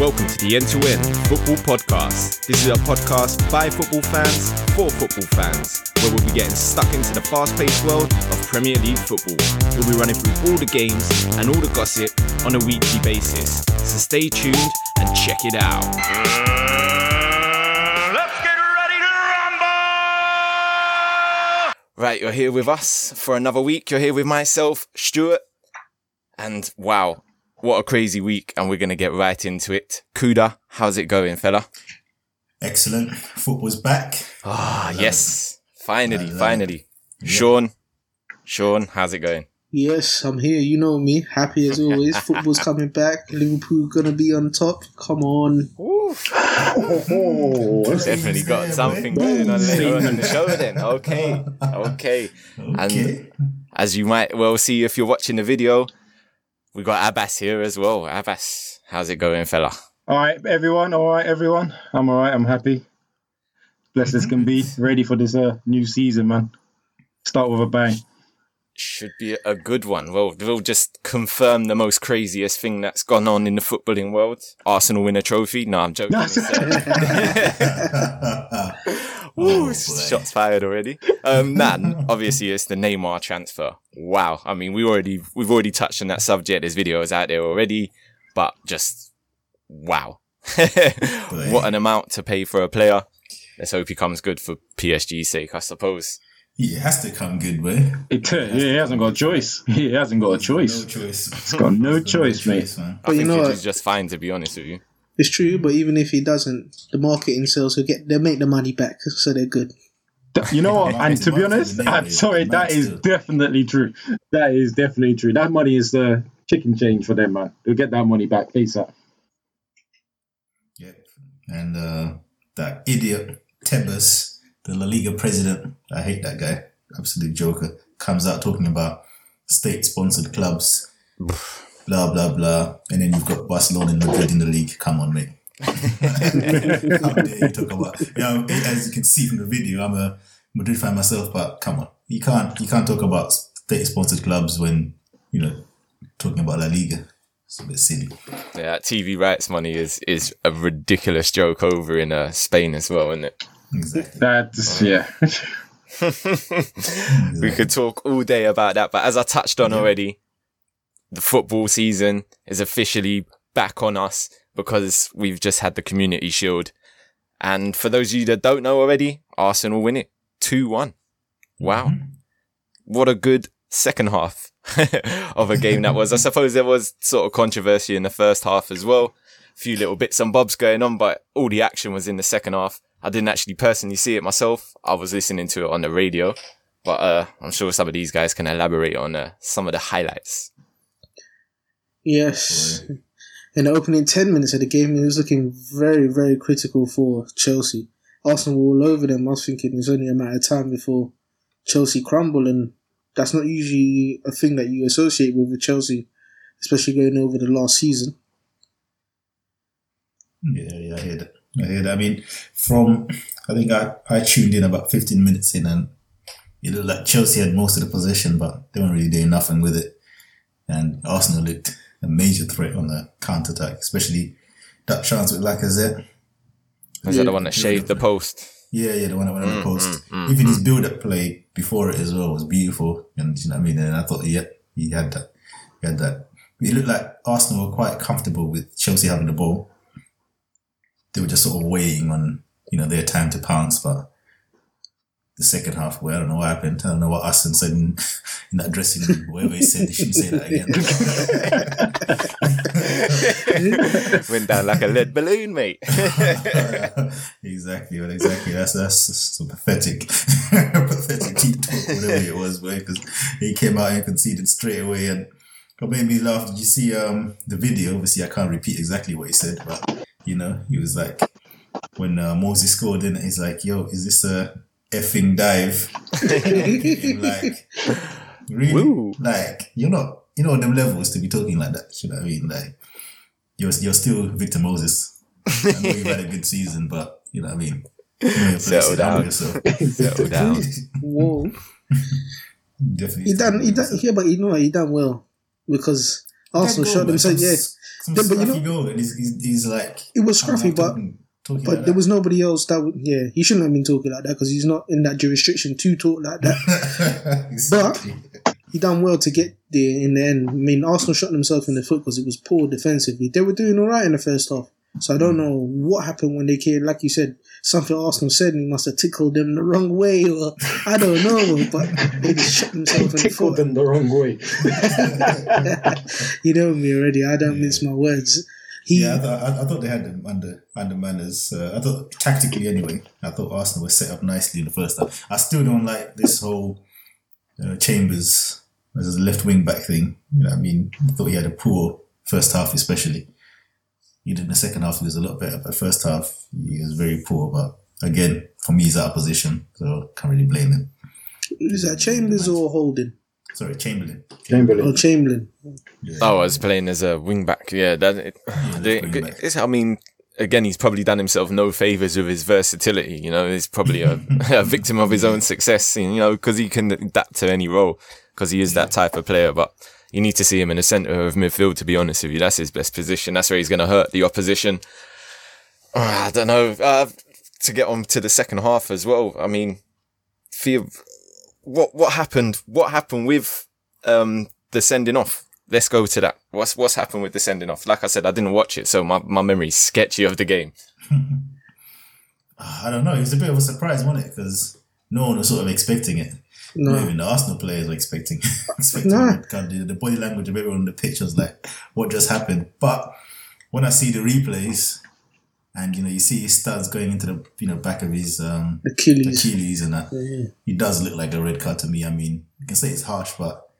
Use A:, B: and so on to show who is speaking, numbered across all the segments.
A: welcome to the End to End Football Podcast. This is a podcast by football fans for football fans, where we'll be getting stuck into the fast paced world of Premier League football. We'll be running through all the games and all the gossip on a weekly basis. So stay tuned and check it out.
B: Mm, let's get ready to rumble!
A: Right, you're here with us for another week. You're here with myself, Stuart. And wow, what a crazy week. And we're going to get right into it. Kuda, how's it going, fella?
C: Excellent. Football's back.
A: Ah, yes. Finally,
C: love it.
A: finally. Shawn, Shawn, how's it going?
D: Yes, I'm here. You know me. Happy as always. Football's coming back. Liverpool gonna be on top. Come on.
A: Definitely got
C: there,
A: something
C: boy.
A: going on later on in the show then. Okay, okay.
C: Okay.
A: As you might well see if you're watching the video, we got Abass here as well. Abass, how's it going, fella?
E: All right, everyone. All right, everyone. I'm all right. I'm happy. Blessed as can be. Ready for this uh, new season, man. Start with a bang.
A: Should be a good one. Well, we'll just confirm the most craziest thing that's gone on in the footballing world. Arsenal win a trophy. No, I'm joking. It's, Ooh,
C: Oh,
A: shots fired already. Um, man, obviously it's the Neymar transfer. Wow. I mean, we already we've already touched on that subject. There's videos out there already, but just wow, what an amount to pay for a player. Let's hope he comes good for PSG's sake, I suppose.
C: He has to come good, way.
E: It, uh, yeah, he hasn't got a choice. He hasn't got a
C: No
E: choice.
C: choice.
E: He's got no choice, mate.
C: man.
A: I
D: But you know
A: he'll
D: what?
A: do just fine, to be honest with you.
D: It's true, but even if he doesn't, the marketing sales will get they make the money back, so they're good.
E: You know what? And to be honest, I'm sorry, that is definitely true. That is definitely true. That money is the chicken change for them, man. They'll get that money back ASAP.
C: Yep. And uh, that idiot Tebas, the La Liga president, I hate that guy. Absolute joker. Comes out talking about state-sponsored clubs, blah blah blah, and then you've got Barcelona and Madrid in the league. Come on, mate. How dare you talk about? Yeah, as you can see from the video, I'm a Madrid fan myself, but come on, you can't you can't talk about state-sponsored clubs when you know talking about La Liga. It's a bit silly.
A: Yeah, TV rights money is is a ridiculous joke over in uh, Spain as well, isn't it?
C: Exactly.
E: That's, yeah.
A: we could talk all day about that, but as I touched on already, the football season is officially back on us because we've just had the Community Shield. And for those of you that don't know already, Arsenal win it 2 1. Wow. What a good second half of a game that was. I suppose there was sort of controversy in the first half as well. A few little bits and bobs going on, but all the action was in the second half. I didn't actually personally see it myself. I was listening to it on the radio, but uh, I'm sure some of these guys can elaborate on uh, some of the highlights.
D: Yes. In the opening ten minutes of the game, it was looking very, very critical for Chelsea. Arsenal were all over them. I was thinking it's only a matter of time before Chelsea crumble, and that's not usually a thing that you associate with, with Chelsea, especially going over the last season.
C: Yeah, yeah, I hear that. I hear that. I mean, from I think I, I tuned in about 15 minutes in, and it looked like Chelsea had most of the possession, but they weren't really doing nothing with it. And Arsenal looked a major threat on the counter attack, especially that chance with Lacazette.
A: Was that the one that shaved the post?
C: Yeah, yeah, the one that went on the mm, post. Mm, mm, Even his build-up play before it as well was beautiful, and you know what I mean. And I thought, yeah, he had that. He had that. It looked like Arsenal were quite comfortable with Chelsea having the ball. They were just sort of waiting on you know their time to pounce, but the second half, well, I don't know what happened. I don't know what Arsene said in, in that dressing room. Whatever he said, he shouldn't say that again.
A: Went down like a lead balloon, mate.
C: exactly, well, exactly. That's that's so pathetic, pathetic deep talk, whatever it was. Because he came out and conceded straight away, and what made me laugh. Did you see um the video? Obviously, I can't repeat exactly what he said, but you know, he was like, when uh, Moses scored, in he's like, "Yo, is this a effing dive?" Like, really?
A: Woo.
C: Like, you're not, you know, them levels to be talking like that. You know what I mean? Like, you're you're still Victor Moses. I know you've had a good season, but you know what I mean. You know
A: Settle down.
C: yourself.
A: Settle down.
D: Whoa.
C: Definitely.
D: He done, he done, yeah, but you know what? He done well because Arsenal showed themselves. Yeah,
C: some
D: Yeah, but you know-
C: and he's, he's, he's like
D: It was scruffy, but
C: talking, talking
D: but
C: like
D: there
C: that.
D: was nobody else that would. Yeah, he shouldn't have been talking like that because he's not in that jurisdiction to talk like that.
C: exactly.
D: he done well to get there in the end. I mean, Arsenal shot themselves in the foot because it was poor defensively. They were doing all right in the first half. So I don't know what happened when they came. Like you said, something Arsenal said and he must have tickled them the wrong way, or I don't know. But they just shot themselves in the
E: Tickled
D: foot.
E: them the wrong way.
D: you know me already. I don't mince my words. He,
C: Yeah, I thought, I, I thought they had them under under manners. Uh, I thought tactically anyway. I thought Arsenal was set up nicely in the first half. I still don't like this whole uh, Chambers as a left wing back thing. You know, I mean, I thought he had a poor first half, especially. He did in the second half. He was a lot better, but first half he was very poor. But again, for me, he's out of position, so can't really blame him.
D: is that Chambers or Holding?
C: Sorry, Chamberlain.
D: Oh,
E: Chamberlain.
D: Chamberlain?
A: Oh, I was playing as a wing back. Yeah, that. It, the-
C: wing
A: it's, I mean, again, he's probably done himself no favors with his versatility. You know, he's probably a, a victim of his own success. You know, because he can adapt to any role because he is that type of player. But you need to see him in the centre of midfield. To be honest with you, that's his best position. That's where he's going to hurt the opposition. Uh, I don't know. Uh, to get on to the second half as well. I mean, feel what what happened? What happened with um the sending off? Let's go to that. What's what's happened with the sending off? Like I said, I didn't watch it, so my, my memory's sketchy of the game.
C: I don't know. It was a bit of a surprise, wasn't it? Because no one was sort of expecting it.
D: No.
C: Not even the Arsenal players were expecting expecting
D: Nah.
C: it. God, the, the body language of everyone on the pitch was like, what just happened? But when I see the replays and you know you see his studs going into the you know back of his um
D: Achilles.
C: Achilles and that,
D: Yeah.
C: he does look like a red card to me. I mean, you can say it's harsh, but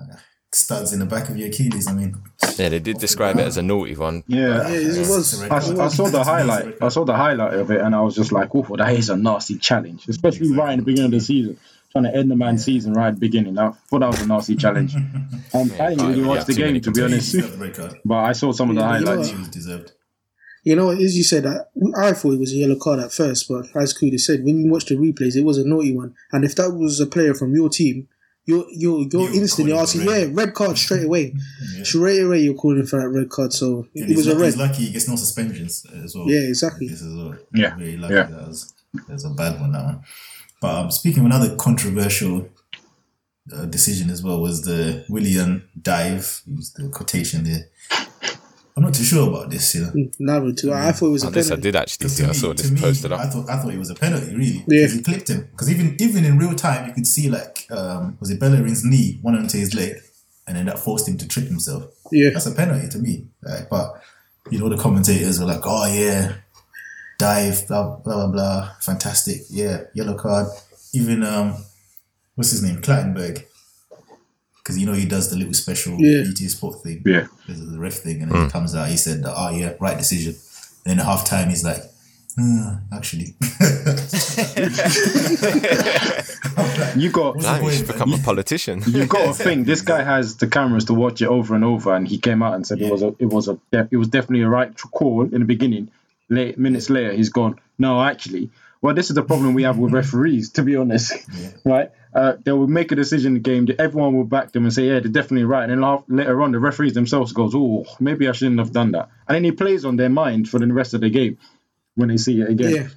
C: uh, studs in the back of your Achilles. I mean,
A: Yeah, they did describe it as a naughty one.
E: Yeah.
D: Yeah, it was.
E: I. I saw the
C: To me, it's a
E: highlight. I saw the highlight of it, and I was just like, "Oh, that is a nasty challenge, especially right in the beginning of the season, trying to end the man's season right at the beginning." I thought that was a nasty challenge. Um, I didn't really
A: yeah,
E: watch the game to be honest,
C: He's got the red card.
E: but I saw some of the
D: Yeah, you know
E: highlights.
C: He was deserved.
D: You know, as you said, I, I thought it was a yellow card at first, but as Kuda said, when you watch the replays, it was a naughty one. And if that was a player from your team, you're you're you're
C: You
D: instantly
C: call
D: asking,
C: red.
D: yeah, red card straight away,
C: Yeah.
D: straight away. You're calling for that red card, so
C: And
D: it
C: he's,
D: was a
C: lucky,
D: red.
C: he's lucky he gets no suspensions as well.
D: Yeah, exactly.
C: This is well.
E: Yeah,
C: Very lucky
E: yeah.
C: that was that was a bad one that one. But um, speaking of another controversial uh, decision as well was the Willian dive. Use the quotation there. I'm not too sure about this, you know.
D: Neither too. I thought it was a
A: this I
D: penalty.
A: did actually
C: 'Cause
A: see.
C: to
A: I saw this
C: me,
A: posted
C: I
A: up.
C: thought I thought it was a penalty, really.
D: Yeah.
C: He clipped him. Because even even in real time, you could see like um, was it Bellerin's knee, one onto his leg, and then that forced him to trip himself.
D: Yeah,
C: That's a penalty to me. Like, but you know, the commentators were like, "Oh yeah, dive, blah blah blah blah, fantastic, yeah, yellow card." Even um, what's his name, Clattenburg, because you know he does the little special
D: Yeah.
C: BT Sport thing,
E: Yeah.
C: The ref thing, and then he comes out. He said, "Oh yeah, right decision." And then at half time, he's like, "Hmm, "Actually,
E: You got
C: What's
A: Damn,
C: point,
A: should
C: man?
A: become a politician.
E: you got to think this guy has the cameras to watch it over and over, and he came out and said it was a it was a def- it was definitely a right call in the beginning. Late minutes later, he's gone. No, actually, well, this is the problem we have with referees. To be honest, right? Uh, they will make a decision in the game. Everyone will back them and say, "Yeah, they're definitely right." And then later on, the referees themselves goes, "Oh, maybe I shouldn't have done that." And then he plays on their mind for the rest of the game when they see it again.
D: yeah.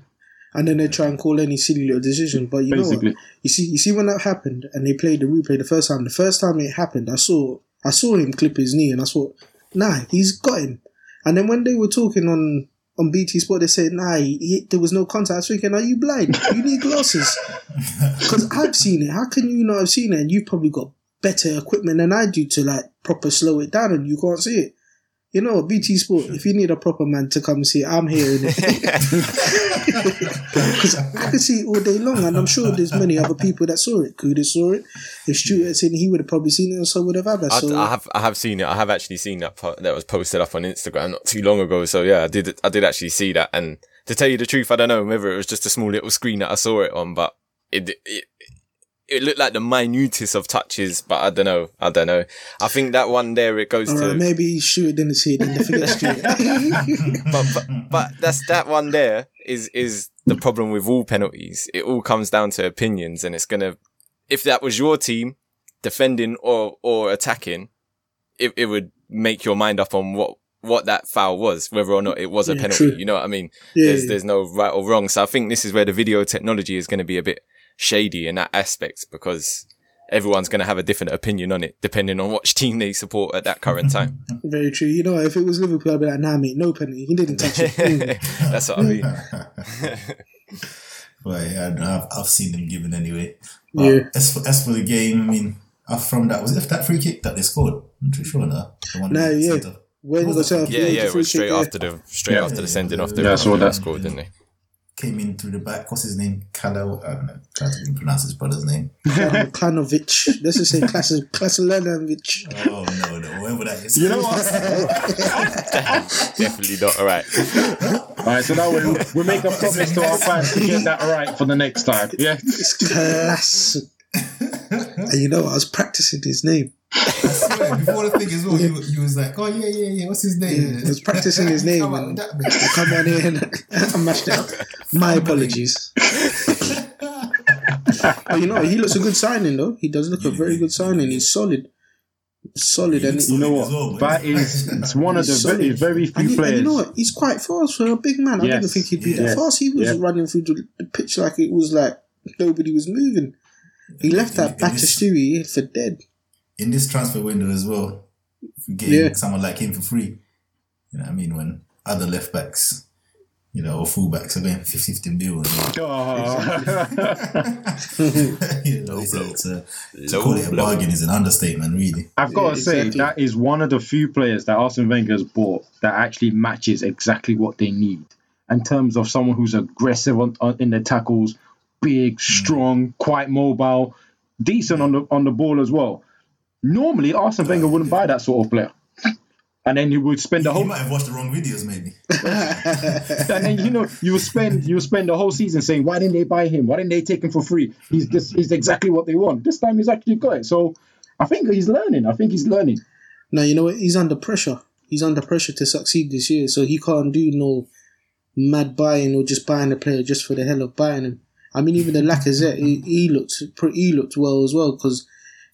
D: And then they try and call any silly little decision. But you know what? You see, you see when that happened, and they played the replay the first time. The first time it happened, I saw, I saw him clip his knee, and I thought, nah, he's got him. And then when they were talking on on BT Sport, they said, nah, he, he- there was no contact. I was thinking, are you blind? You need glasses. Because I've seen it. How can you not have seen it? And you've probably got better equipment than I do to like proper slow it down, and you can't see it. You know, BT Sport. If you need a proper man to come see I'm here. Because I could see it all day long, and I'm sure there's many other people that saw it. Kuda saw it. If Stuart had seen it, he would have probably seen it, and so would have.
A: I,
D: So
A: I have I have seen it. I have actually seen that po- that was posted up on Instagram not too long ago. So yeah, I did I did actually see that. And to tell you the truth, I don't know whether it was just a small little screen that I saw it on, but it it it looked like the minutest of touches. But I don't know. I don't know. I think that one there it goes
D: all
A: to
D: right, maybe Stuart didn't see it. Then they forget Stuart.
A: but, but but that's that one there is is the problem with all penalties. It all comes down to opinions, and it's gonna if that was your team defending or or attacking, it it would make your mind up on what what that foul was, whether or not it was a
D: Yeah,
A: penalty.
D: true.
A: You know what I mean?
D: Yeah,
A: there's
D: yeah.
A: there's no right or wrong. So I think this is where the video technology is going to be a bit shady in that aspect because everyone's going to have a different opinion on it depending on which team they support at that current time.
D: Very true. You know, if it was Liverpool, I'd be like, nah, mate, no penalty. He didn't touch it. Mm.
A: That's what I mean.
C: But yeah, I've, I've seen them given anyway. But
D: Yeah.
C: As for, as for the game, I mean, from that was it that free kick that they scored? I'm too sure now.
D: No,
C: that
D: yeah.
C: centre.
D: When you got set
A: Yeah, yeah, it was straight
D: kick, yeah.
A: after the straight
E: Yeah.
A: after the sending off. The
C: Yeah,
E: I saw that.
A: scored, didn't they?
C: Came in through the back. What's his name? Kalo. I don't know. Can't even pronounce his brother's name.
D: Klan- Klanovic. Let's just say Klas- Klasilanovic.
C: Oh no, no, whoever that is.
E: You know what?
A: Definitely not. All right.
E: All right, so now we we make a promise to our fans to get that right for the next time. Yeah.
D: It's classic. and you know, I was practicing his name.
C: I before the thing as well, you, you was like, oh yeah, yeah, yeah. What's his name?
D: Yeah, I was practicing his name
C: Come on,
D: and-
C: that.
D: I come on here and I mashed it up. My apologies. but you know, he looks a good signing though. He does look a very good signing. He's solid. Solid and
E: You know
C: As well,
E: what? That is it's one of the
D: He's
E: very, very
D: And,
E: few
D: he- and
E: players.
D: you know what? He's quite fast for a big man. I didn't think he'd be
E: Yes.
D: that fast. He was
E: Yeah.
D: running through the, the pitch like it was like nobody was moving. He left that
C: In this-
D: Batshuayi for dead.
C: In this transfer window as well, getting
D: Yeah.
C: someone like him for free. You know what I mean? When other left backs, you know, or full backs are going 50 50 mil.
E: Oh.
C: you know, it's, it's a, to call it a bargain is an understatement, really.
E: I've got to say
D: exactly.
E: that is one of the few players that Arsene Wenger's bought that actually matches exactly what they need in terms of someone who's aggressive on, on, in their tackles, big, mm. strong, quite mobile, decent on the on the ball as well. Normally, Arsene Wenger wouldn't buy that sort of player, and then you would spend the whole.
C: You
E: whole
C: might have watched the wrong videos, maybe.
E: and then you know you would spend you would spend the whole season saying why didn't they buy him? Why didn't they take him for free? He's this he's exactly what they want. This time he's actually got it. So I think he's learning. I think he's learning.
D: Now you know what? He's under pressure. He's under pressure to succeed this year, so he can't do no mad buying or just buying a player just for the hell of buying him. I mean, even the Lacazette, he, he looked pre- he looked well as well because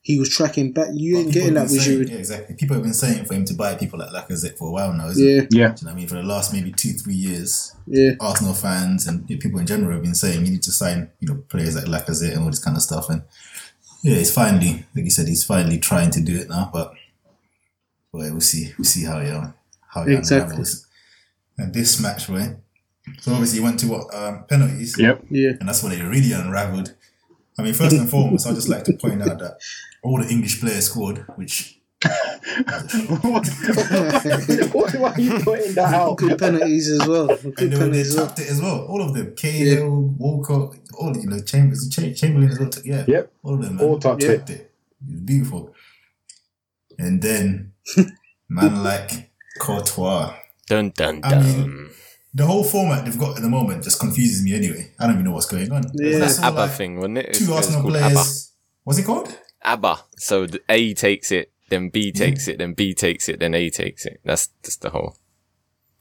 D: he was tracking back. You ain't
C: People
D: getting that
C: been
D: with
C: saying-
D: Giroud.
C: Yeah, exactly. People have been saying for him to buy people like Lacazette for a while now, isn't
D: Yeah,
C: it?
E: Yeah.
C: Do you know what I mean? For the last maybe two, three years,
D: yeah,
C: Arsenal fans and people in general have been saying you need to sign, you know, players like Lacazette and all this kind of stuff. And yeah, he's finally, like you said, he's finally trying to do it now. But well, we'll see, we'll see how it how it
D: Exactly.
C: unravels. And this match, right? So obviously, you went to what um, penalties,
E: Yep.
D: yeah.
C: and that's when it really unravelled. I mean, first and foremost, I'd just like to point out that all the English players scored, which
E: Why are you putting that out?
D: Good penalties as well. Good
C: and they, were, they
D: penalties as well.
C: tapped it as well. All of them, Cahill, Walcott, all you know, Chambers, Cha- Chamberlain as well. Yeah,
E: Yep.
C: all of them. Man.
E: All tapped it.
C: Tapped it. It was beautiful. And then, man like Courtois.
A: Dun dun dun.
C: I mean, The whole format they've got at the moment just confuses me anyway. I don't even know what's going on.
D: Yeah.
C: That's
A: That ABBA
C: like
A: thing, wasn't it? It's-
C: Two
A: it's
C: Arsenal
A: called
C: players. What's it called?
A: ABBA. ABBA. So the A takes it, then B takes it, then B takes it, then A takes it. That's just the whole.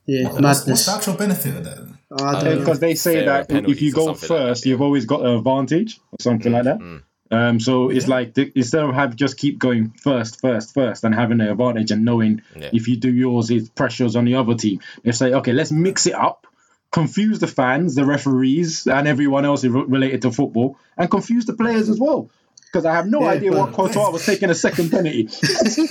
D: Yeah,
C: What's, what's
D: madness.
C: the actual benefit of that?
D: I don't.
E: Because they say
A: Fairer
E: that if you go
A: something like
E: first, you've always got an advantage or something like that.
A: Mm.
E: Um, so it's like the, instead of have just keep going first, first, first, and having the advantage and knowing
A: Yeah.
E: if you do yours, it pressures on the other team. They say, okay, let's mix it up, confuse the fans, the referees, and everyone else related to football, and confuse the players as well. Because I have no
D: Yeah,
E: idea
D: but-
E: what Courtois was taking a second penalty.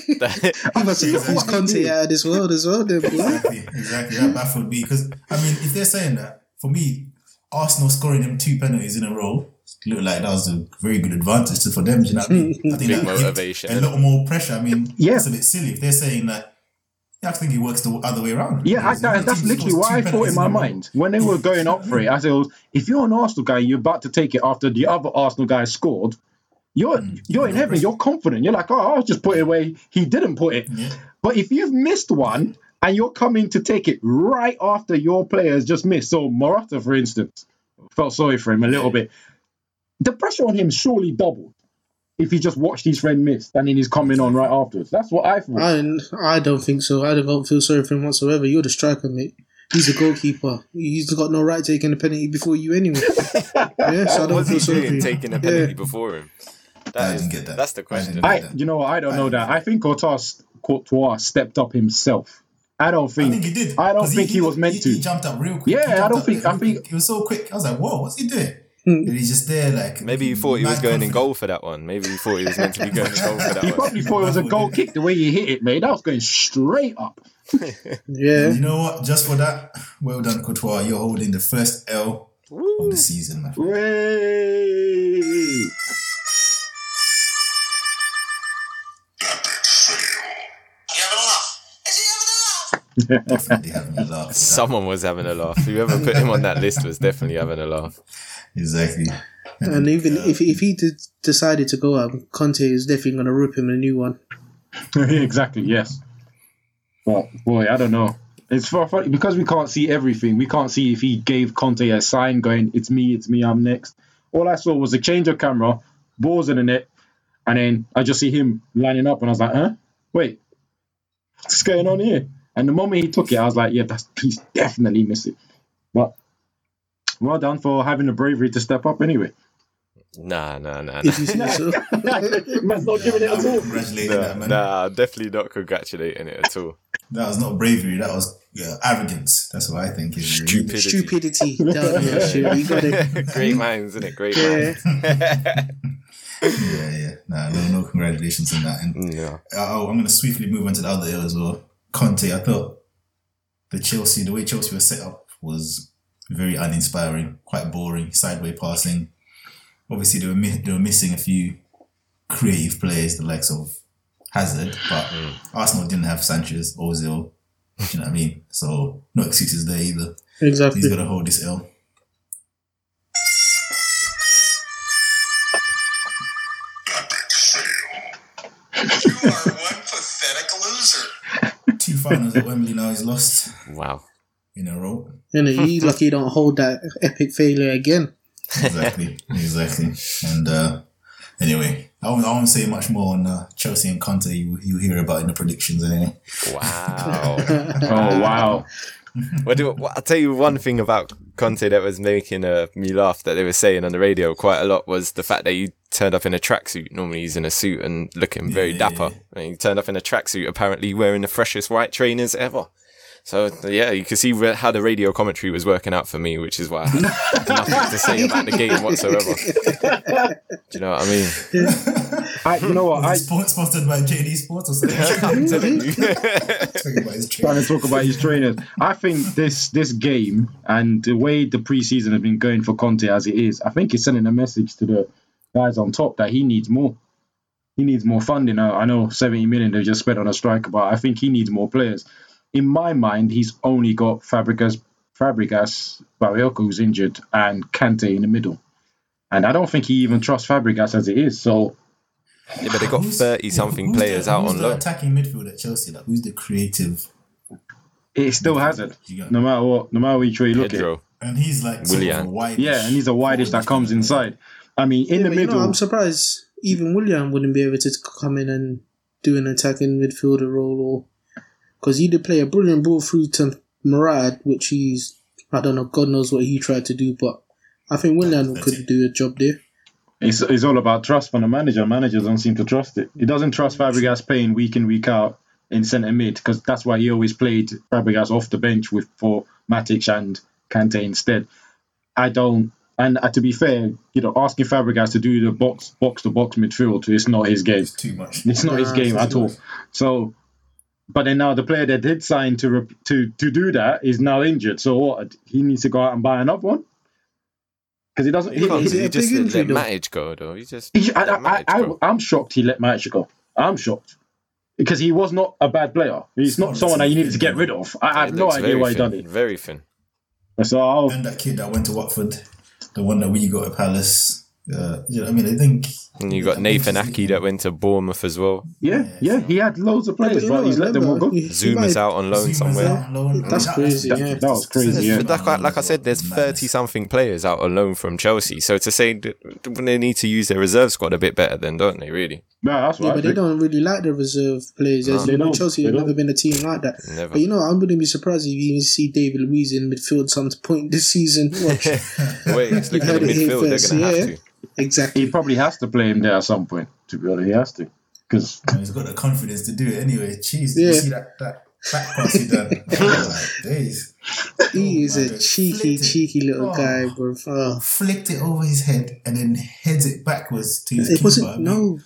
D: He must have confused Conte out of this world as well, then.
C: Exactly, exactly. That baffled me because I mean, if they're saying that for me, Arsenal scoring them two penalties in a row looked like that was a very good advantage to- for them. Do you know what I mean? I think
A: Big
C: that
A: motivation,
C: a
A: innit?
C: lot more pressure. I mean,
E: Yeah.
C: it's a bit silly if they're saying that. I think it works the other way around.
E: Yeah, I, that, that's literally
C: scores
E: what I thought in my mind when they were going up for it. I said, if you're an Arsenal guy, you're about to take it after the other Arsenal guy scored. You're mm. you're in heaven. You're confident. You're like, oh, I'll just put it away. He didn't put it.
C: Yeah.
E: But if you've missed one and you're coming to take it right after your players just missed, so Morata, for instance, felt sorry for him a little bit. The pressure on him surely doubled if he just watched his friend miss and then he's coming on right afterwards. That's what I thought.
D: I, I don't think so. I don't feel sorry for him whatsoever. You're the striker, mate. He's the goalkeeper. He's got no right taking a penalty before you anyway. yeah, so I don't
A: was
D: feel
A: he
D: sorry for
A: doing
D: you.
A: taking a
D: Yeah.
A: penalty before him?
C: I
A: That
C: didn't get that.
A: that's the question.
C: didn't
E: I, you know, I don't know that. I think Courtois, Courtois stepped up himself I don't
C: I
E: think.
C: think he did.
E: I don't think he, was meant
C: he,
E: to.
C: He jumped up real quick.
E: Yeah, I don't think- I
C: real
E: think-
C: quick. it was so quick. I was like, "Whoa, what's he doing?"
D: Hmm.
C: And he's just there, like
A: Maybe he thought he was
C: mad
A: going in goal for that one. Maybe he thought he was meant to be going in goal for that one.
E: He
A: one.
E: probably thought it was a goal kick the way he hit it, mate. That was going straight up.
D: Yeah.
C: You know what? Just for that, well done, Courtois. You're holding the first L of the season, man.
E: Way.
C: Definitely having a laugh.
A: Someone was having a laugh. Whoever put him on that list was definitely having a laugh.
C: Exactly.
D: And even if if he did, decided to go out, Conte is definitely going to rip him a new one.
E: exactly. Yes. But boy, I don't know. It's for, funny because we can't see everything. We can't see if he gave Conte a sign going, "It's me, it's me, I'm next." All I saw was a change of camera, balls in the net, and then I just see him lining up, and I was like, "Huh? Wait, what's going on here?" And the moment he took it, I was like, "Yeah, that's he's definitely missed it." But well done for having the bravery to step up anyway.
A: Nah, nah, nah, nah.
D: If you say so.
E: Man's not giving it at all.
C: Congratulating
A: Nah,
C: that man.
A: nah, definitely not congratulating it at all.
C: That was not bravery. That was yeah, arrogance. That's what I think. Is really.
A: Stupidity.
D: Stupidity. Down here, shit. You got it.
A: Great minds, isn't it? Great
D: Yeah.
A: minds.
C: Yeah, yeah. Nah, no, no congratulations on that. And
A: no.
C: oh, I'm going to swiftly move on to the other L as well. Conte, I thought the Chelsea, the way Chelsea was set up was very uninspiring, quite boring, sideways passing. Obviously, they were mi- they were missing a few creative players, the likes of Hazard, but mm. Arsenal didn't have Sanchez, Ozil. Do you know what I mean? So no excuses there either.
D: Exactly.
C: He's got to hold this L.
B: You are one pathetic loser.
C: Two finals at Wembley now. He's lost
A: Wow.
C: in a row.
D: You know, you lucky you don't hold that epic failure again.
C: exactly, exactly. And uh, anyway, I won't, I won't say much more on uh, Chelsea and Conte. You you hear about in the predictions anyway.
A: Wow.
E: Oh wow.
A: Well, do, I'll tell you one thing about Conte that was making uh, me laugh that they were saying on the radio quite a lot was the fact that he turned up in a tracksuit. Normally he's in a suit and looking very
C: Yeah.
A: dapper. And he turned up in a tracksuit, apparently wearing the freshest white trainers ever. So yeah, you can see where, how the radio commentary was working out for me, which is why I had nothing to say about the game whatsoever. Do you know what I mean?
E: I, you know what? I,
C: Was it sports sponsored by JD Sports or something?
A: I'm telling you.
C: Talking about his
E: trying to talk about his trainers. I think this this game and the way the preseason has been going for Conte as it is, I think it's sending a message to the guys on top that he needs more. He needs more funding. I I know 70 million they just spent on a striker, but I think he needs more players. In my mind, he's only got Fabregas, Fabregas, Bakayoko who's injured, and Kante in the middle. And I don't think he even trusts Fabregas as it is. So
A: Yeah, but they got thirty something
C: who's
A: players
C: the,
A: out
C: who's
A: on
C: the
A: loan.
C: attacking midfield at Chelsea? Like, who's the creative?
E: it still has it. No matter what, no matter which way you look at it.
C: And he's like sort of wide.
E: Yeah, and he's the widest that comes inside. I mean, in
D: Yeah,
E: the
D: but you
E: middle.
D: know, I'm surprised even Willian wouldn't be able to come in and do an attacking midfielder role, or because he did play a brilliant ball through to Morata, which he's I don't know, God knows what he tried to do, but I think Willian
C: That's
D: could do a job there.
E: It's, it's all about trust from the manager. Managers don't seem to trust it. He doesn't trust Fabregas playing week in week out in centre mid because that's why he always played Fabregas off the bench with for Matic and Kante instead. I don't. And uh, to be fair, you know, asking Fabregas to do the box box to box midfield is not his game.
C: It's too much.
E: It's not his game at all. So, but then now the player that did sign to rep- to to do that is now injured. So what? He needs to go out and buy another one because he doesn't. He,
A: Can't
D: Is
A: you
D: it a
A: just
D: big
A: let
D: injury, though?
A: Matic go though? You just
E: He- I, I, I, I, I'm shocked he let Matic go. I'm shocked because he was not a bad player. He's not
C: It's
E: someone that you needed to get rid of. I, I have no idea
A: very
E: why he done it.
A: Very thin.
E: So I'll,
C: And that kid that went to Watford, the one that we got at Palace. Uh, you know, I mean, I think.
A: And you got Nathan Aké that went to Bournemouth as well.
E: yeah, yeah, he had loads of players,
D: you
E: but he's let them all go.
D: he- he
A: Zoom is out on loan
C: Zouma's
A: somewhere.
C: loan.
D: That's crazy,
C: that-
D: yeah.
E: That was crazy, yeah.
A: But like, I- like I said, there's 30 something players out on loan from Chelsea. So to say that they need to use their reserve squad a bit better then, don't they, really?
E: Yeah, that's
D: Yeah, but they don't really like the reserve players. As
A: No.
D: you know, Chelsea have never been a team like that.
A: Never.
D: But you know, I wouldn't be surprised if you even see David Luiz in midfield some point this season. Watch.
A: Wait, look at the
D: heard it
A: midfield. They're going to
D: yeah.
A: have to.
D: exactly.
E: He probably has to play him there at some point. To be honest, he has to because
C: And he's got the confidence to do it anyway. Jeez,
D: Yeah.
C: you see that, that Back pass he done. Oh days.
D: He
C: Oh
D: is a
C: days.
D: cheeky,
C: Flicked it.
D: cheeky little
C: Oh.
D: guy, bro. Oh.
C: Flicked it over his head and then heads it backwards to his
D: It
C: keeper.
D: wasn't. No,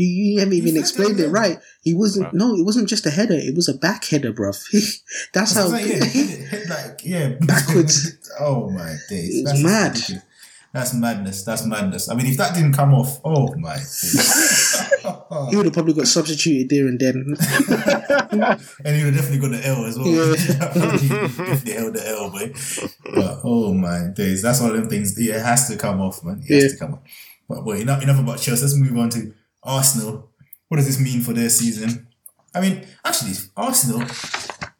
D: you, you haven't even
C: flicked
D: explained it right. He wasn't.
A: Right.
D: No, it wasn't just a header. It was a back header, bruv. That's how.
C: That's like, yeah, head, head like yeah,
D: Backwards.
C: oh my days,
D: It's
C: That's
D: mad.
C: ridiculous. That's madness. That's madness. I mean, if that didn't come off, oh my days.
D: he would have probably got substituted there and then.
C: and he would have definitely got the L as well.
D: Yeah.
C: he definitely held the L, boy. But oh my days, that's one of them things. Yeah, it has to come off, man. It has to come off. But well, enough, enough about Chelsea. Let's move on to Arsenal. What does this mean for their season? I mean, actually, Arsenal,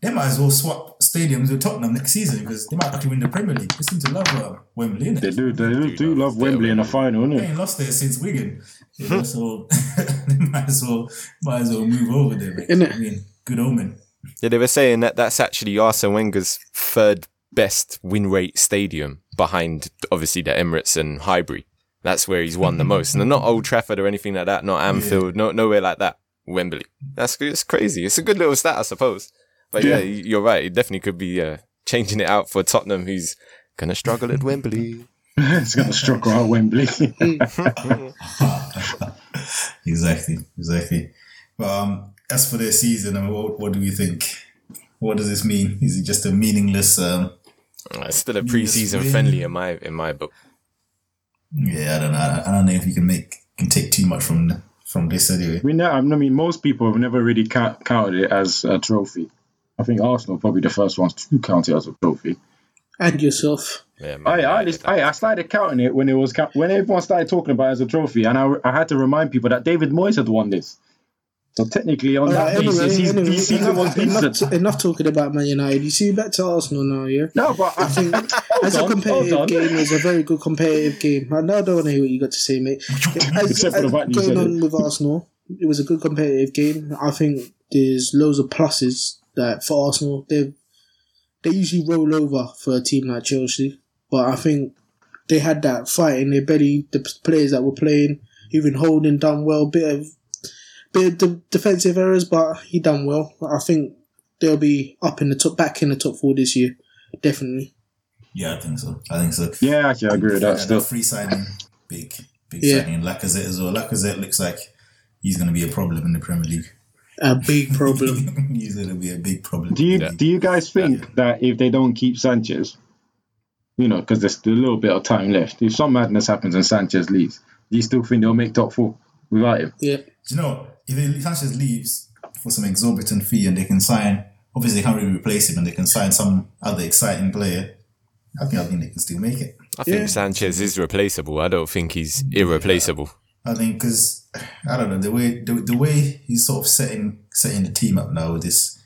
C: they might as well swap stadiums with Tottenham next season because they might actually win the Premier League. They seem to love uh, Wembley, innit?
E: They do, they do, do love Wembley in the final, innit?
C: They
E: innit?
C: ain't lost there since Wigan. You know, so they might as well might as well move over there. mate.
D: Innit?
C: I mean, good omen.
A: Yeah, they were saying that that's actually Arsene Wenger's third best win rate stadium behind obviously the Emirates and Highbury. That's where he's won the most. And not Old Trafford or anything like that, not Anfield, no nowhere like that. Wembley. That's it's crazy. It's a good little stat, I suppose. But yeah,
E: Yeah.
A: you're right. It definitely could be uh, changing it out for Tottenham, who's gonna struggle at Wembley.
E: it's gonna struggle at Wembley.
C: exactly, exactly. But um, as for their season, I mean, what, what do we think? What does this mean? Is it just a meaningless? Um,
A: Uh, It's still a preseason friendly in my in my book.
C: Yeah, I don't know. I, I don't know if you can make can take too much from from this anyway.
E: we know, I mean, most people have never really count, counted it as a trophy. I think Arsenal are probably the first ones to count it as a trophy.
D: and yourself.
A: Yeah, Man
E: I, I, just- I, I started counting it when it was when everyone started talking about it as a trophy, and I, I had to remind people that David Moyes had won this. So technically, on uh, that
D: Alright,
E: basis, his,
D: anyway,
E: his season was
D: enough,
E: decent.
D: enough, enough talking about Man United. You see, back to Arsenal now, yeah.
E: No, but I
D: I think as a competitive game, it's a very good competitive game. I now don't want to hear what you got to say, mate. As,
E: Except for the
D: as
E: fact you
D: going
E: said
D: on with Arsenal, it was a good competitive game. I think there's loads of pluses that for Arsenal. They they usually roll over for a team like Chelsea, but I think they had that fight in their belly. The players that were playing, even Holding done well. Bit of bit of de- defensive errors, but he done well. I think they'll be up in the top, back in the top four this year, definitely.
C: Yeah, I think so. I think so.
E: yeah, actually, I agree with that.
C: Yeah,
E: Still,
C: free signing, big, big
D: Yeah.
C: signing. Lacazette as well. Lacazette looks like he's going to be a problem in the Premier League.
D: A big problem.
C: he's going to be a big problem.
E: do you
A: Yeah.
E: do you guys think that if they don't keep Sanchez, you know, because there's still a little bit of time left, if some madness happens and Sanchez leaves, do you still think they'll make top four without him?
D: yeah.
C: Do you know, if Sanchez leaves for some exorbitant fee and they can sign, obviously they can't really replace him and they can sign some other exciting player, I think I think they can still make it.
A: I think
D: Yeah.
A: Sanchez is replaceable. I don't think he's irreplaceable.
C: I think because I don't know the way the, the way he's sort of setting setting the team up now with this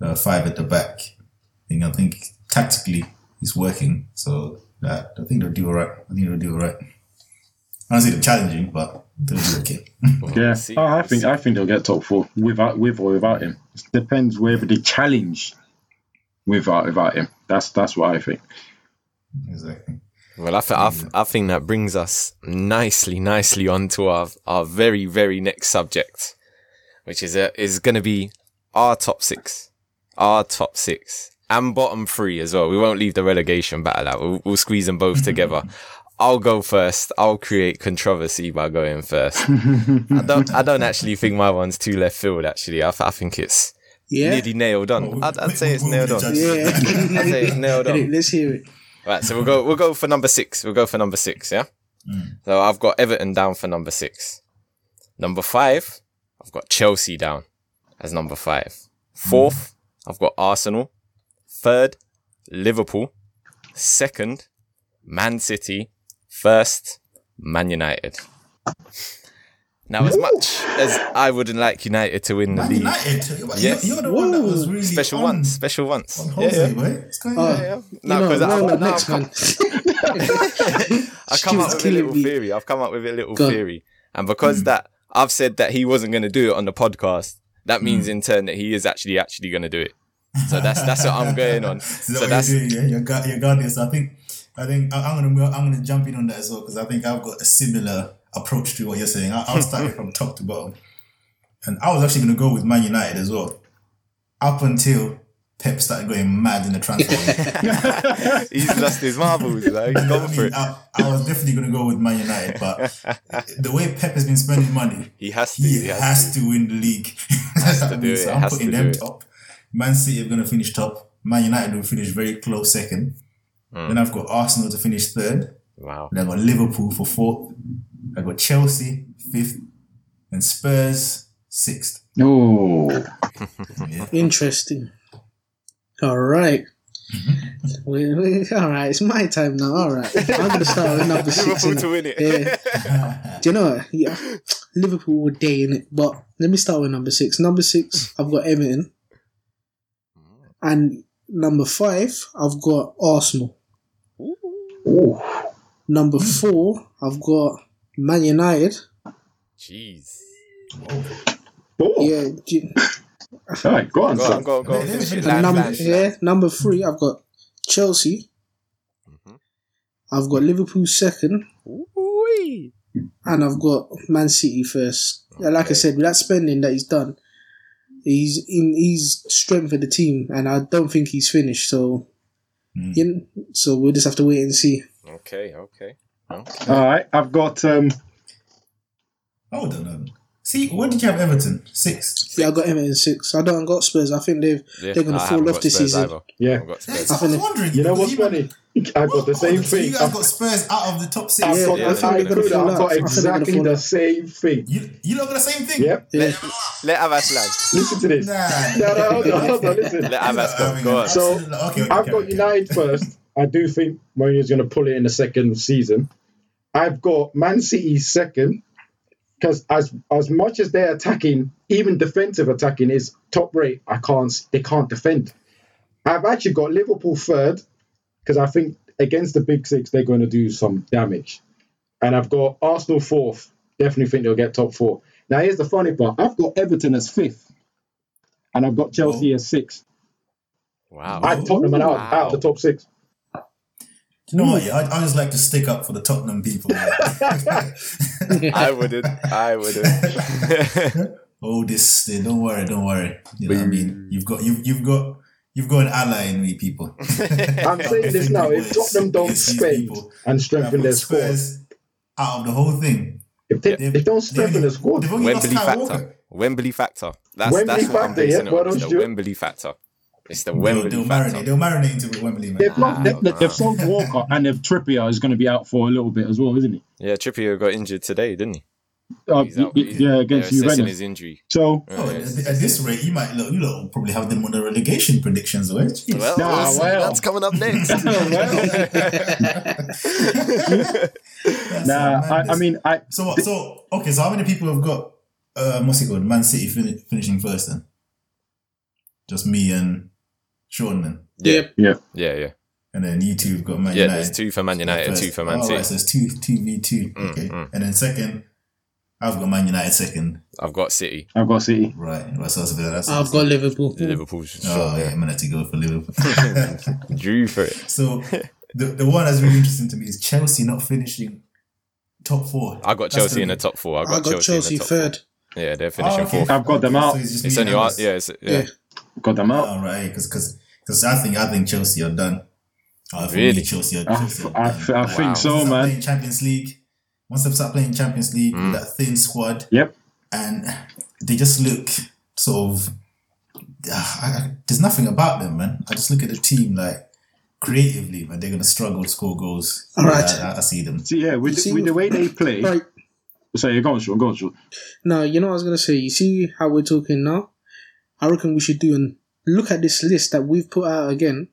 C: uh, five at the back. I think I think tactically he's working. So uh, I think they'll do all right. I think they'll do all right. I don't see them challenging, but they'll okay.
A: Well,
E: Yeah,
A: see.
E: oh, I think
A: see.
E: I think they'll get top four without with or without him. It depends whether they challenge without without him. That's that's what I think.
C: exactly.
A: Well, I, th- I, th- I think that brings us nicely, nicely onto our, our very, very next subject, which is a, is going to be our top six, our top six and bottom three as well. We won't leave the relegation battle out. We'll, we'll squeeze them both together. I'll go first. I'll create controversy by going first. I don't, I don't actually think my one's too left field. Actually, I, I think it's
D: Yeah.
A: nearly nailed on. Oh, I'd, I'd say it's nailed on.
D: Yeah.
A: I'd say it's nailed on.
D: Let's hear it.
A: Right, so we'll go we'll go for number six. We'll go for number six, yeah? Mm. So I've got Everton down for number six. Number five, I've got Chelsea down as number five. Fourth, mm. I've got Arsenal. Third, Liverpool. Second, Man City. First, Man United. Now, as much as I wouldn't like United to win the
C: Man
A: league,
C: United. You're,
A: Yes.
C: you're the one that was really
A: special
C: on,
A: once, special once.
C: on
A: Yeah,
C: Jose,
A: yeah.
C: boy. What's going on?
A: Yeah, yeah.
D: Uh,
A: no, because I,
D: roll up
A: now
D: next,
A: I've
D: man.
A: I've come up with a little
D: me.
A: theory. I've come up with a little
D: Go
A: theory. And because mm. that I've said that he wasn't going to do it on the podcast, that mm. means in turn that he is actually actually going to do it. So that's that's what I'm going on.
C: So,
A: So
C: that's
A: that's
C: what you're doing, yeah. You're, gu- you're guardians. I think, I think I- I'm gonna I'm gonna jump in on that as well because I think I've got a similar approach to what you're saying. I, I'll start from top to bottom, and I was actually gonna go with Man United as well. up until Pep started going mad in the transfer.
A: He's lost his marbles. Though. He's gone for
C: mean,
A: it.
C: I, I was definitely going to go with Man United, but the way Pep has been spending money,
A: He has to.
C: he,
A: He
C: has,
A: has,
C: to. win the league.
A: Has to
C: I
A: do
C: mean,
A: it,
C: so
A: has
C: I'm
A: to
C: putting them
A: it.
C: top. Man City are going to finish top. Man United will finish very close second.
A: Hmm.
C: Then I've got Arsenal to finish third.
A: Wow.
C: Then I've got Liverpool for fourth. I've got Chelsea fifth. And Spurs sixth.
E: Oh,
C: Yeah.
D: Interesting. All right.
C: Mm-hmm.
D: We, we, all right, it's my time now. All right, I'm gonna start with number six.
A: Liverpool to win it.
D: Yeah. Do you know what? Yeah, Liverpool were day in it, but let me start with number six. Number six, I've got Everton, and number five, I've got Arsenal.
E: Oh,
D: Number four, I've got Man United.
A: Jeez.
E: oh.
D: Yeah, do-
E: All right, go on.
A: Go on, go on, go on.
C: Yeah,
A: Finish
C: yeah,
A: it.
C: yeah.
D: and
A: Land,
D: number
A: land,
D: yeah,
A: land.
D: number three, I've got Chelsea.
A: Mhm.
D: I've got Liverpool second.
A: Ooh-wee.
D: and I've got Man City first. Yeah, Like I said, with that spending that he's done, he's in he's strengthened the team, and I don't think he's finished. So,
C: Mm.
D: you know, so we'll just have to wait and see.
A: Okay, okay.
E: All right, I've got um,
C: Hold on. um, See, what did you have Everton? Six.
D: Yeah, I got Everton six. I don't got Spurs. I think they've
A: Yeah,
D: they're gonna fall off this
A: Spurs
D: season.
A: either.
E: Yeah.
A: haven't got Spurs.
C: so I was wondering.
E: You know what's funny? I got the same
C: so
E: thing.
C: you guys got Spurs out of the top six.
E: I've got,
A: yeah,
E: I,
A: I think
E: I,
A: they're gonna
E: included-
D: fall
E: I've got
D: I think they're gonna
E: exactly the same thing.
C: You you lot got the same thing.
E: Yep.
D: Yeah.
A: Let Abass land.
E: Listen to this.
C: Nah.
E: No, no, hold on, hold on, listen.
A: Let Abass go. Go on.
E: So,
C: okay, okay,
E: I've
C: okay,
E: got
C: okay.
E: United first. I do think Mourinho's going to pull it in the second season. I've got Man City second because as as much as they're attacking, even defensive attacking is top rate. I can't. They can't defend. I've actually got Liverpool third because I think against the big six they're going to do some damage, and I've got Arsenal fourth. Definitely think they'll get top four. Now here's the funny part. I've got Everton as fifth, and I've got Chelsea oh. as sixth.
A: Wow.
E: I have Tottenham and out,
A: Wow.
E: out of the top six.
C: Do you know what? Yeah, I, I just like to stick up for the Tottenham people.
A: I wouldn't. I wouldn't.
C: oh, this. Don't worry. Don't worry. You know what I mean? Mm. You've got you've you've got you've got an ally in me, people.
E: I'm saying this now. If Tottenham don't spend and strengthen their squad,
C: out of the whole thing.
E: if they,
C: They've-
E: if they don't
C: they've
E: strengthen
C: only-
E: the squad,
C: They've
A: Wembley factor.
C: Walker.
A: Wembley factor. That's
E: Wembley
A: that's what I'm
E: factor,
A: basing
E: yeah?
A: it on. It's the
E: you-
A: Wembley factor. It's the
C: They'll,
A: Wembley
C: they'll
A: factor.
C: marinate. They'll marinate into Wembley, man.
E: they've, not, they,
A: Wow,
E: they, they've sold Walker and if Trippier is going to be out for a little bit as well, isn't he?
A: Yeah, Trippier got injured today, didn't he?
E: Uh,
A: He's out. He's-
E: yeah, against
A: they're assessing
E: Juventus.
A: his injury.
E: So
C: Oh, at, at this rate, you might look. You lot will probably have them on the relegation predictions, right? Jeez.
A: Well,
E: Nah,
A: that's,
E: well.
A: that's coming up next.
E: Nah, I, I mean, I
C: So what? So okay. So how many people have got uh, what's it called? Man City fin- finishing first then? Just me and Shawn then,
A: yeah,
E: yeah.
A: yeah, yeah.
C: and then you two have got Man
A: Yeah,
C: United.
A: there's two for Man United,
C: first.
A: two for Man
C: Oh,
A: City.
C: right, so it's two two v two.
A: Mm,
C: Okay,
A: mm.
C: and then second, I've got Man United second.
A: I've got City.
E: I've got City.
C: Right. Right. So that's a bit. That's
D: I've got Liverpool.
A: Liverpool's
C: Oh
A: strong.
C: yeah, I'm gonna have to go for Liverpool.
A: Drew for it.
C: so the the one that's really interesting to me is Chelsea not finishing top four.
A: I got
C: That's
A: Chelsea
C: the-
A: in the top four. I
D: I
A: got,
D: got Chelsea,
A: in
D: third.
A: Four. Yeah, they're finishing
C: Oh, okay.
A: fourth.
E: I've got them out.
C: So it's just
A: It's
C: me
A: only
C: us.
A: yeah, it's, yeah.
D: Yeah.
E: Got them out.
C: Oh, right, because because I think I think Chelsea are done. Uh,
A: Really?
C: Chelsea are,
E: I,
C: Chelsea are
E: I,
C: done.
E: I
A: Wow.
E: think so, man.
C: Champions League. Once they start playing Champions League
A: Mm.
C: with that thin squad,
E: Yep.
C: and they just look sort of. ah, I, I- there's nothing about them, man. I just look at the team like creatively, man. They're gonna struggle to score goals.
D: All right.
C: I, I, I see them.
E: See, yeah, with,
D: You see-
E: with the way they play.
D: Right.
E: Sorry, go on, Shawn. Go on, Shawn.
D: Now, you know what I was going to say? You see how we're talking now? I reckon we should do and look at this list that we've put out again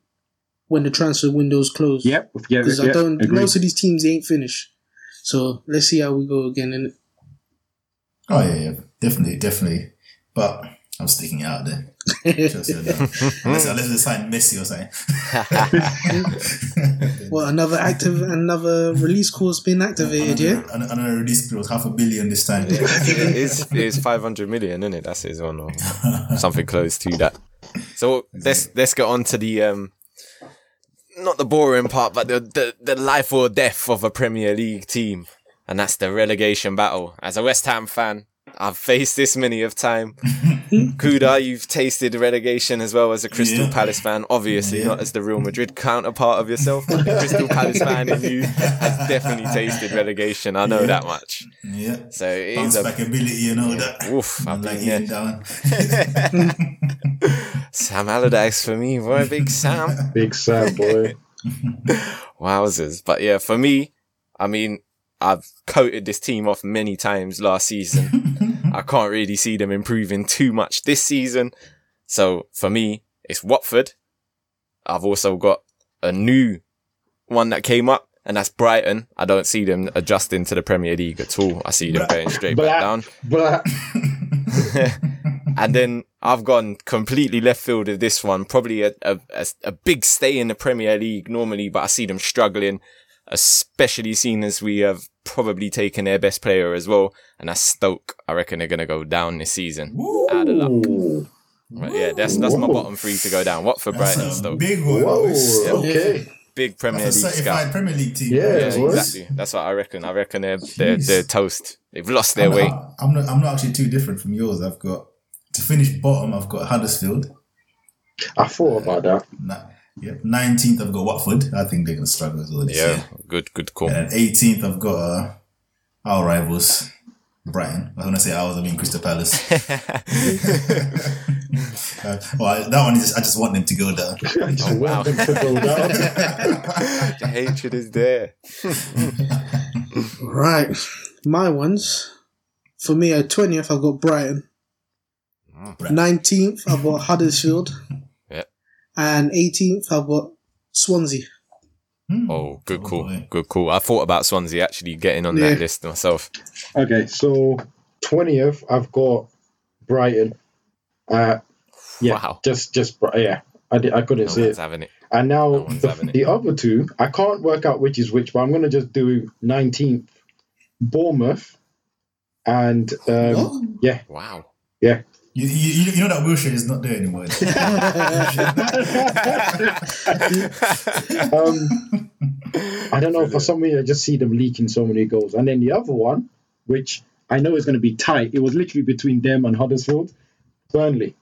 D: when the transfer window's closed.
E: Yep. Yeah,
D: Because
E: yeah,
D: I don't,
E: agreed.
D: most of these teams they ain't finished. So let's see how we go again. And
C: Oh yeah, yeah, definitely, definitely. But I'm sticking out there. Chelsea are done. unless, unless they sign Messi or something.
D: well, another active, another release clause been activated, yeah?
C: Another, another release clause, half a billion this time.
A: it is it's 500 million, isn't it? That's his one or something close to that. So let's let's get on to the um not the boring part, but the, the the life or death of a Premier League team, and that's the relegation battle. As a West Ham fan, I've faced this many of time. Mm-hmm. Kuda, you've tasted relegation as well as a Crystal
C: Yeah.
A: Palace fan. Obviously,
C: Yeah.
A: not as the Real Madrid counterpart of yourself, but the Crystal Palace fan in you has definitely tasted relegation. I know
C: Yeah.
A: that much.
C: Yeah.
A: So it
C: Bounce
A: is a
C: back ability and all that.
A: Woof, I'm
C: like
A: been
C: Ian
A: there.
C: down.
A: Sam Allardyce for me, boy, big Sam.
E: Big Sam boy.
A: Wowzers. But yeah, for me, I mean, I've coated this team off many times last season. I can't really see them improving too much this season. So for me, it's Watford. I've also got a new one that came up, and that's Brighton. I don't see them adjusting to the Premier League at all. I see them going straight back down. And then I've gone completely left field of this one. Probably a, a, a, a big stay in the Premier League normally, but I see them struggling, especially seeing as we have probably taken their best player as well. And that's Stoke. I reckon they're going to go down this season. Out of luck. Right, yeah, that's that's my bottom three to go down. Watford,
C: That's
A: Brighton,
C: a
A: Stoke.
C: big one.
E: Whoa.
C: It's
E: Okay.
A: Big Premier
C: That's a
A: League
C: certified
A: scout.
C: Premier League team.
E: Yeah.
A: Yeah, exactly. That's what I reckon. I reckon they're they're, they're toast. They've lost their
C: I'm
A: way.
C: not, I'm not. I'm not actually too different from yours. I've got to finish bottom. I've got Huddersfield.
E: I thought about that.
C: Na- yeah, nineteenth. I've got Watford. I think they're gonna struggle as well this
A: Yeah,
C: year.
A: good good call.
C: And eighteenth, I've got uh, our rivals, Brighton. I was gonna say ours. I mean Crystal Palace. Uh, well, that one is. I just want them to go down.
E: I just
A: Oh, wow.
E: want them to go down.
A: the hatred is there.
D: Right. My ones. For me, at 20th, I've got Brighton.
C: Brighton.
D: 19th, I've got Huddersfield.
A: Yeah.
D: And 18th, I've got Swansea.
C: Hmm.
A: Oh, good
C: Oh,
A: call.
C: boy.
A: Good call. I thought about Swansea actually getting on
D: Yeah.
A: that list myself.
E: Okay, so twentieth, I've got Brighton. Uh, yeah,
A: Wow.
E: just just yeah. I, did, I couldn't
A: No
E: see
A: one's
E: it.
A: having it.
E: And
A: No
E: now
A: one's
E: the,
A: having it.
E: the other two, I can't work out which is which, but I'm gonna just do nineteenth, Bournemouth, and um,
D: What?
E: yeah,
A: Wow.
E: yeah.
C: You, you, you know that Wilshere is not there anymore.
E: Um, I don't know. For some reason, I just see them leaking so many goals. And then the other one, which I know is going to be tight, it was literally between them and Huddersfield, Burnley.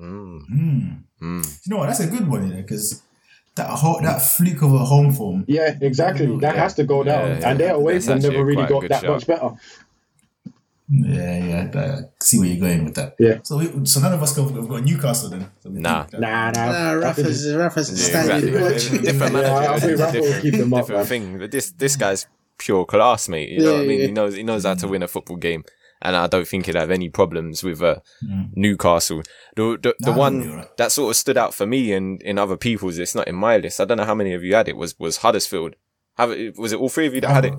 A: Mm,
C: Hmm.
A: mm.
C: You know what? That's a good one, you know, because that whole, that fluke of a home form.
E: Yeah, exactly. That
A: Yeah.
E: has to go down.
A: Yeah, yeah.
E: And their away
A: That's
E: form never really got that
A: shout.
E: much better.
C: Yeah, yeah. I see where you're going with that.
E: Yeah.
C: So, we, so none of us go. We've got Newcastle then. So we
A: Nah.
C: think that-
E: Nah, nah.
D: Nah,
E: I think
D: Rafa's, Rafa's
A: Yeah,
D: standing
A: exactly.
D: watch.
A: Different
E: Yeah,
A: manager.
E: I think Rafa will
A: different,
E: keep them up,
A: different
E: man.
A: thing. But this this guy's pure class, mate. You know
D: Yeah,
A: what I mean?
D: yeah.
A: He knows he knows how to win a football game, and I don't think he'd have any problems with uh,
C: Mm.
A: Newcastle. The the, the
C: Nah,
A: one
C: he'll be alright.
A: that sort of stood out for me and in other people's, it's not in my list. I don't know how many of you had it. Was was Huddersfield? Have it, was it all three of you that had it?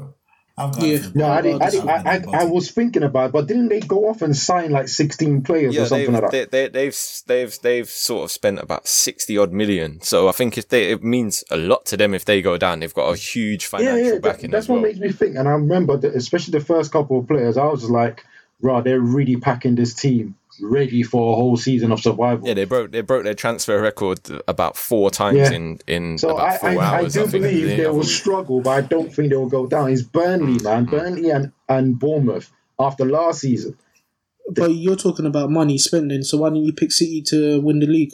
C: I've got
D: Yeah.
E: No, I, didn't, I, didn't, I, I,
C: I've
E: was thinking about it, but didn't they go off and sign like 16 players
A: Yeah,
E: or something
A: they've,
E: like that?
A: they, they, they've they've they've sort of spent about sixty odd million. So I think if they it means a lot to them if they go down. They've got a huge
E: yeah,
A: financial
E: yeah, that-
A: backing
E: that's
A: as
E: what
A: well.
E: makes me think. And I remember, that, especially the first couple of players, I was just like, right, they're really packing this team ready for a whole season of survival.
A: Yeah, they broke they broke their transfer record about four times
E: Yeah.
A: in in
E: So
A: about
E: I,
A: four
E: I, I
A: hours.
E: do
A: think,
E: believe
A: the
E: they will
A: week.
E: struggle, but I don't think they will go down. It's Burnley, man.
A: Mm-hmm.
E: Burnley and, and Bournemouth after last season.
D: But you're talking about money spending, so why didn't you pick City to win the league?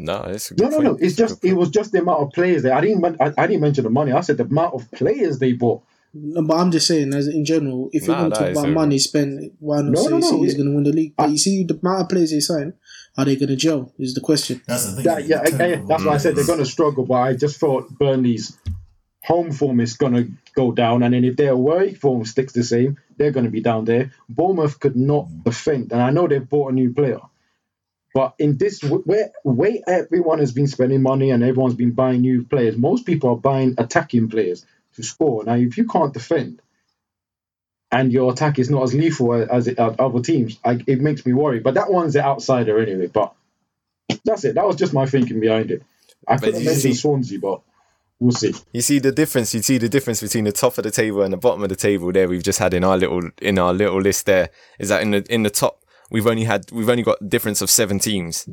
A: No, it's a
E: No,
A: good
E: no, no.
A: point.
E: It's
A: a
E: just it was just the amount of players there. I didn't I, I didn't mention the money. I said the amount of players they bought.
D: No, but I'm just saying, as in general, if you're
A: Nah,
D: going to
A: that
D: talk
A: is
D: about
A: a-
D: money spent, why not
E: No,
D: say
E: no, no,
D: City's
E: it-
D: going to win the league? But you see, the amount of players they sign, are they going to gel? Is the question.
C: That's the thing.
E: That, yeah,
C: the
E: I- I- that's why I said they're going to struggle. But I just thought Burnley's home form is going to go down, and then if their away form sticks the same, they're going to be down there. Bournemouth could not defend, and I know they've bought a new player. But in this where way everyone has been spending money and everyone's been buying new players, most people are buying attacking players to score. Now, if you can't defend and your attack is not as lethal as it, as other teams, I, it makes me worry. But that one's the outsider anyway. But that's it. That was just my thinking behind it. I could have mentioned
A: see-
E: Swansea, but we'll see.
A: You see the difference. You see the difference between the top of the table and the bottom of the table. There, we've just had in our little in our little list. There is that in the in the top, we've only had we've only got difference of seven teams.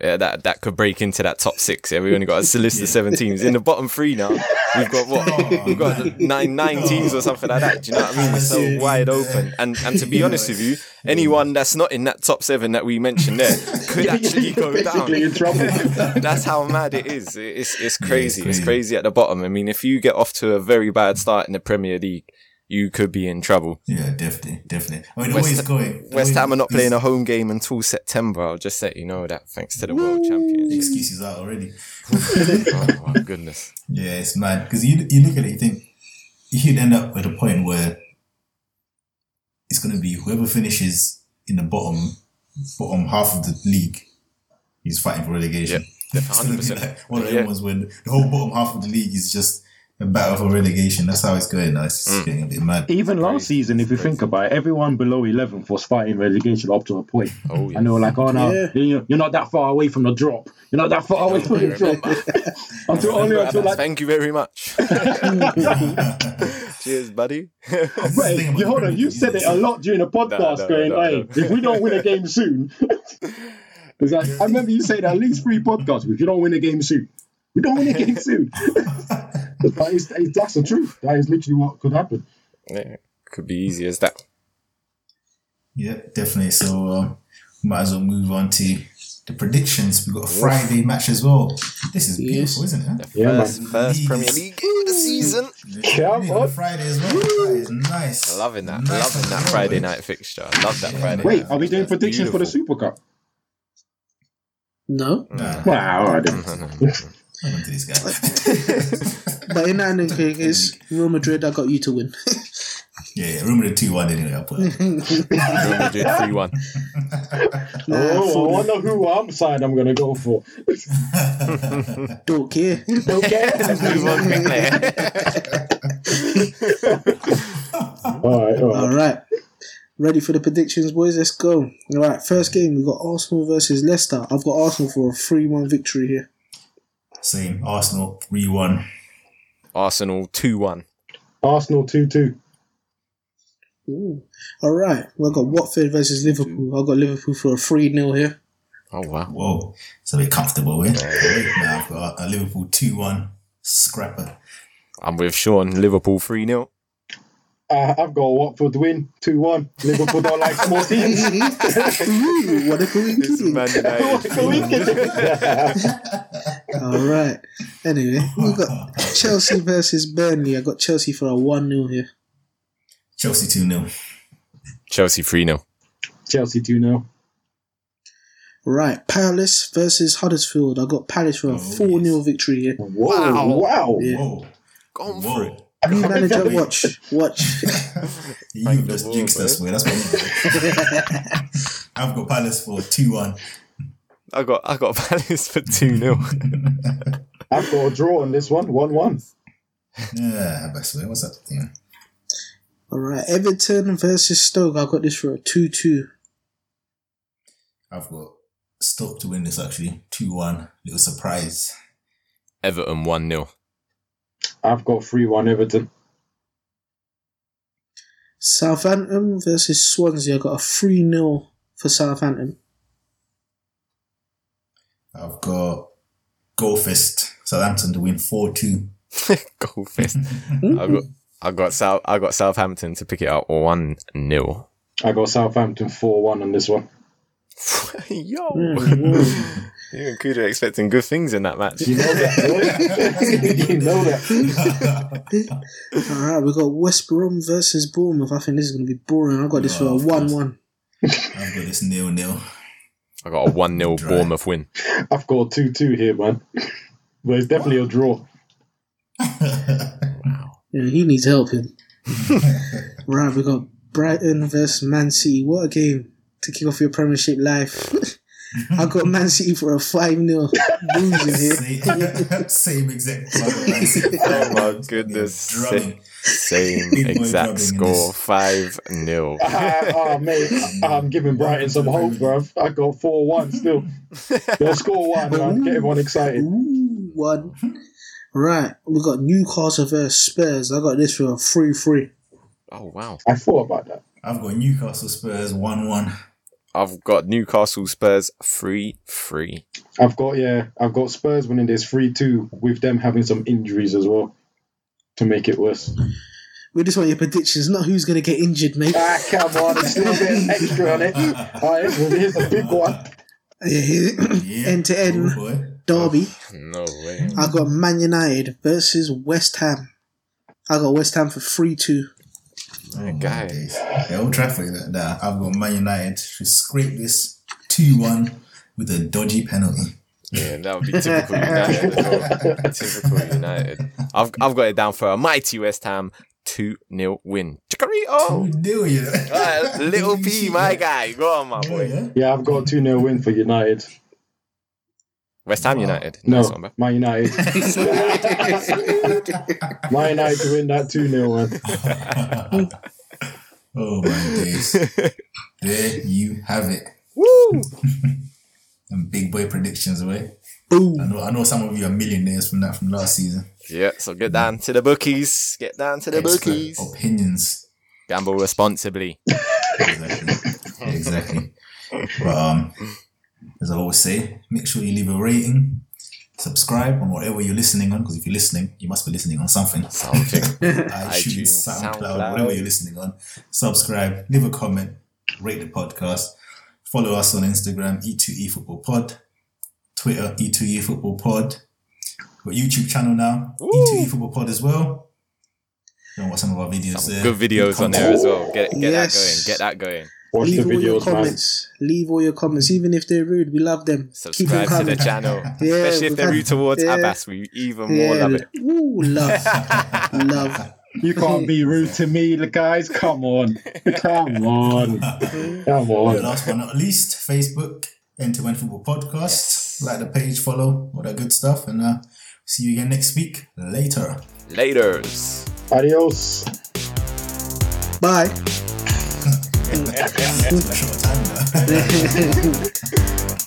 A: Yeah, that that could break into that top six. Yeah, we only got a list of seven teams. In the bottom three now, we've got what? We've got nine nine teams or something like that. Do you know what I mean? It's so wide open. And and to be honest with you, anyone that's not in that top seven that we mentioned there could actually go
E: Basically in
A: down.
E: trouble.
A: That's how mad it is. It's it's crazy. It's
C: crazy.
A: crazy at the bottom. I mean, if you get off to a very bad start in the Premier League, you could be in trouble.
C: Yeah, definitely, definitely. I mean,
A: West-
C: always going.
A: West Ham are not playing a
C: a
A: home game until September. I'll just let you know that thanks to the World Champions.
C: Excuses out already.
A: oh my goodness.
C: Yeah, it's mad because you you look at it, you think you'd end up at a point where it's going to be whoever finishes in the bottom bottom half of the league is fighting for relegation.
A: Yeah,
C: It's gonna be
A: 100%.
C: like one of
A: Yeah.
C: them ones when the whole bottom half of the league is just a battle for relegation. That's how it's going now. It's
A: Mm.
C: getting a bit mad.
E: Even last
A: Crazy.
E: season, if you think about it, everyone below 11th was fighting relegation up to a point.
A: Oh yeah.
E: And they were like, oh no,
D: Yeah.
E: you're you're not that far away from the drop. You're not that far away from the drop. until only until like,
A: Thank you very much. Cheers, buddy.
E: Wait,
C: the thing about
E: you, hold on, you said it a lot during the podcast,
A: no,
E: going,
A: no,
E: hey,
A: no.
E: if we don't win a game soon, it's like, I remember you saying at least three podcasts, if you don't win a game soon, we don't win a game soon. That is, that's the truth. That is literally what could happen.
A: yeah, could be easy as that.
C: Yeah, definitely. So um, might as well move on to the predictions. We've got a Friday match as well. This is beautiful, isn't it? huh?
E: Yeah, man.
A: First, first Premier League of the season.
E: Yeah,
C: on. Friday as well. That is nice.
A: Loving that.
C: Nice
A: Loving that Friday
C: early.
A: night fixture. I love that Friday. Night.
E: Wait,
A: night
E: are we doing
A: fixture.
E: predictions for the Super Cup?
D: No,
C: Nah,
E: Wow, all right then.
C: I'm into this guy.
D: but in that any case, Real Madrid, I got you to win.
C: yeah, yeah. Remember the 2 1 anyway. I'll put it.
A: Real Madrid 3 1.
D: Nah,
E: Oh, I wonder who I'm side I'm going to go for.
D: don't care.
E: Okay.
A: Move on quickly.
E: all right, all right.
D: All right. Ready for the predictions, boys? Let's go. All right, first game, we've got Arsenal versus Leicester. I've got Arsenal for a 3 1 victory here.
C: Same. Arsenal 3 1.
A: Arsenal 2 1.
E: Arsenal 2 2.
D: Ooh. All right, we've got Watford versus Liverpool. I've got Liverpool for a 3 0 here.
A: Oh, wow.
C: Whoa. It's a bit comfortable, eh? now I've got a Liverpool 2 1 scrapper.
A: I'm with Shawn. Liverpool 3 0.
E: Uh, I've got Watford win 2 1. Liverpool don't like small teams.
D: Ooh, what a coincidence. All right. Anyway, we've got Chelsea versus Burnley. I got Chelsea for a 1 0 here.
C: Chelsea 2 0.
A: Chelsea 3 0.
E: Chelsea 2 0.
D: Right, Palace versus Huddersfield. I got Palace for a 4 0 victory here.
E: Whoa, wow.
D: Yeah.
C: Whoa.
A: Gone for
C: Whoa.
A: it.
D: New manager, watch. Watch.
C: You've just jinxed us, man. That's what I've got Palace for 2 1.
A: I got I got Palace for 2 0.
E: I've got a draw on this one 1 1.
C: Yeah, best way. What's that thing?
D: All right, Everton versus Stoke. I've got this for a 2 2.
C: I've got Stoke to win this actually. 2 1. Little surprise.
A: Everton 1 0.
E: I've got 3 1 Everton.
D: Southampton versus Swansea. I got a 3 0 for Southampton.
C: I've got Goalfist. Southampton to win 4 2.
A: Goal fist. I got I got South I got Southampton to pick it up 1 0.
E: I got Southampton 4 1 on this one.
A: Yo.
D: Mm,
A: you and Kuda expecting good things in that match.
E: You know that, you know that.
D: All right, we got West Brom versus Bournemouth. I think this is going to be boring. I got this for a
C: Oh,
D: 1 1.
C: I've got this nil nil.
A: I got a 1 0 Bournemouth win.
E: I've got a 2 2 here, man. But it's definitely a draw.
D: Yeah, he needs help him. right, we got Brighton versus Man City. What a game to kick off your Premiership life. I got Man City for a 5 0 bruising here.
C: Same, same exact.
A: Oh my goodness.
C: Drubbing.
A: Same
C: Big boy drubbing
A: exact score 5 0.
E: Ah, ah, mate, I'm giving Brighton some hope, bruv. I got 4 1 still. They'll score one, I'm getting one excited.
D: Ooh, one. Right, we got Newcastle versus Spurs. I got this for a 3 3.
A: Oh wow.
E: I thought about that.
C: I've got Newcastle Spurs 1 1.
A: I've got Newcastle Spurs three three.
E: I've got yeah, I've got Spurs winning this three two with them having some injuries as well to make it worse.
D: We just want your predictions, not who's going to get injured, mate.
E: Ah, come on, it's a little bit extra on it. All right, well, here's a big one.
D: Yeah, End to end. Derby.
A: No way.
D: I got Man United versus West Ham. I got West Ham for 3 2.
C: Oh, my
A: guy.
C: days. Yeah, Old Trafford. That, that. I've got Man United to scrape this 2 1 with a dodgy penalty.
A: Yeah, that would be typical United. typical United. I've I've got it down for a mighty West Ham two 0 win. Chicory
C: oh. deal, you know.
A: Ah, little P, my guy. Go on, my boy.
C: yeah.
E: Yeah, I've got a 2 0 win for United.
A: West Ham United.
E: No,
A: Nice one, bro.
E: Man United. Man United to win that 2 0 one.
C: oh, my days. There you have it.
A: Woo!
C: And big boy predictions away. I
D: Boom.
C: know, I know some of you are millionaires from that from last season.
A: Yeah, so get down to the bookies. Get down to the
C: Expert
A: bookies.
C: opinions.
A: Gamble responsibly.
C: Exactly. exactly. But um, as I always say, make sure you leave a rating, subscribe on whatever you're listening on. Because if you're listening, you must be listening on something.
A: Something.
C: iTunes,
A: iTunes,
C: SoundCloud,
A: SoundCloud.
C: whatever you're listening on. Subscribe, leave a comment, rate the podcast. Follow us on Instagram, E2E Football Pod, Twitter, E2E Football Pod. Got YouTube channel now, E2E Football Pod as well. Go and watch some of our videos
A: Some
C: there.
A: good videos on there as well. Get get
D: Yes.
A: that going. Get that going.
E: Watch
D: Leave
E: the
D: all your
E: videos, man.
D: comments. Leave all your comments, even if they're rude. We love them. Keep them
A: Subscribe to the channel.
D: Yeah,
A: Especially if they're rude towards
D: yeah.
A: Abass, we even more love it.
D: Ooh, love. love.
E: You can't be rude to me, guys. Come on. Come on. Come on.
C: Last but not least, Facebook, End to End Football Podcast. Like the page, follow, all that good stuff. And uh, see you again next week. Later.
A: Laters.
E: Adios.
D: Bye.
C: Short time now.